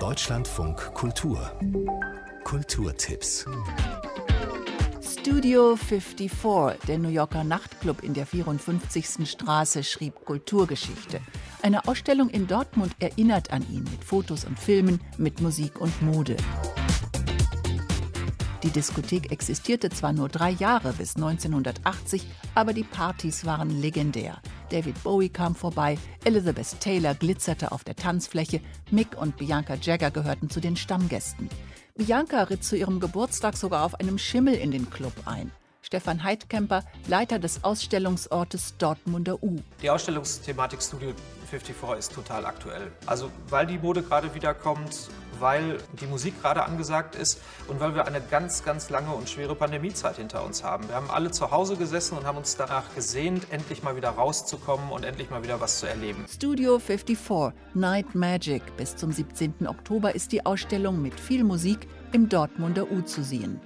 Deutschlandfunk Kultur Kulturtipps Studio 54, der New Yorker Nachtclub in der 54. Straße, schrieb Kulturgeschichte. Eine Ausstellung in Dortmund erinnert an ihn mit Fotos und Filmen, mit Musik und Mode. Die Diskothek existierte zwar nur drei Jahre bis 1980, aber die Partys waren legendär. David Bowie kam vorbei, Elizabeth Taylor glitzerte auf der Tanzfläche, Mick und Bianca Jagger gehörten zu den Stammgästen. Bianca ritt zu ihrem Geburtstag sogar auf einem Schimmel in den Club ein. Stefan Heidkemper, Leiter des Ausstellungsortes Dortmunder U. Die Ausstellungsthematik Studio 54 ist total aktuell. Also weil die Mode gerade wiederkommt, weil die Musik gerade angesagt ist und weil wir eine ganz, ganz lange und schwere Pandemiezeit hinter uns haben. Wir haben alle zu Hause gesessen und haben uns danach gesehnt, endlich mal wieder rauszukommen und endlich mal wieder was zu erleben. Studio 54 Night Magic. Bis zum 17. Oktober ist die Ausstellung mit viel Musik im Dortmunder U zu sehen.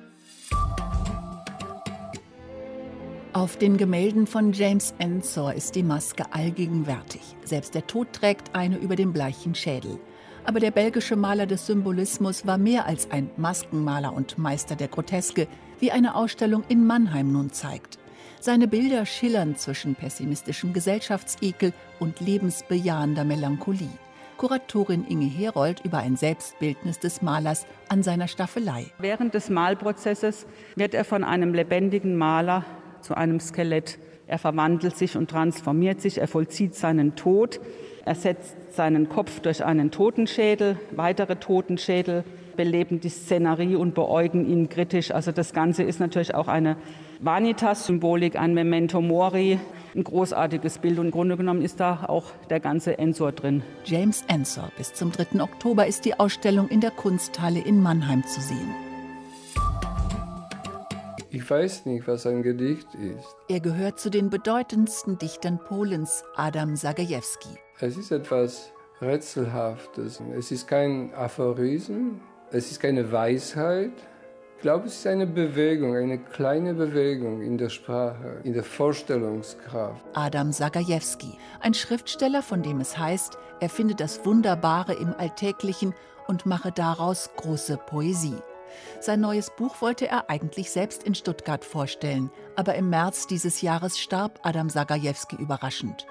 Auf den Gemälden von James Ensor ist die Maske allgegenwärtig. Selbst der Tod trägt eine über dem bleichen Schädel. Aber der belgische Maler des Symbolismus war mehr als ein Maskenmaler und Meister der Groteske, wie eine Ausstellung in Mannheim nun zeigt. Seine Bilder schillern zwischen pessimistischem Gesellschaftsekel und lebensbejahender Melancholie. Kuratorin Inge Herold über ein Selbstbildnis des Malers an seiner Staffelei. Während des Malprozesses wird er von einem lebendigen Maler zu einem Skelett. Er verwandelt sich und transformiert sich, er vollzieht seinen Tod, er setzt seinen Kopf durch einen Totenschädel, weitere Totenschädel beleben die Szenerie und beäugen ihn kritisch. Also das Ganze ist natürlich auch eine Vanitas-Symbolik, ein Memento Mori, ein großartiges Bild. Und im Grunde genommen ist da auch der ganze Ensor drin. James Ensor. Bis zum 3. Oktober ist die Ausstellung in der Kunsthalle in Mannheim zu sehen. Ich weiß nicht, was ein Gedicht ist. Er gehört zu den bedeutendsten Dichtern Polens, Adam Sagajewski. Es ist etwas Rätselhaftes. Es ist kein Aphorism, es ist keine Weisheit. Ich glaube, es ist eine Bewegung, eine kleine Bewegung in der Sprache, in der Vorstellungskraft. Adam Sagajewski, ein Schriftsteller, von dem es heißt, er findet das Wunderbare im Alltäglichen und mache daraus große Poesie. Sein neues Buch wollte er eigentlich selbst in Stuttgart vorstellen, aber im März dieses Jahres starb Adam Sagajewski überraschend.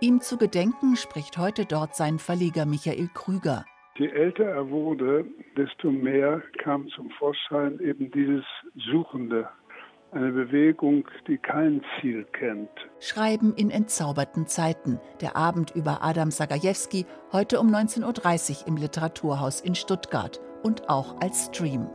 Ihm zu gedenken spricht heute dort sein Verleger Michael Krüger. Je älter er wurde, desto mehr kam zum Vorschein eben dieses Suchende, eine Bewegung, die kein Ziel kennt. Schreiben in entzauberten Zeiten. Der Abend über Adam Sagajewski heute um 19.30 Uhr im Literaturhaus in Stuttgart und auch als Stream.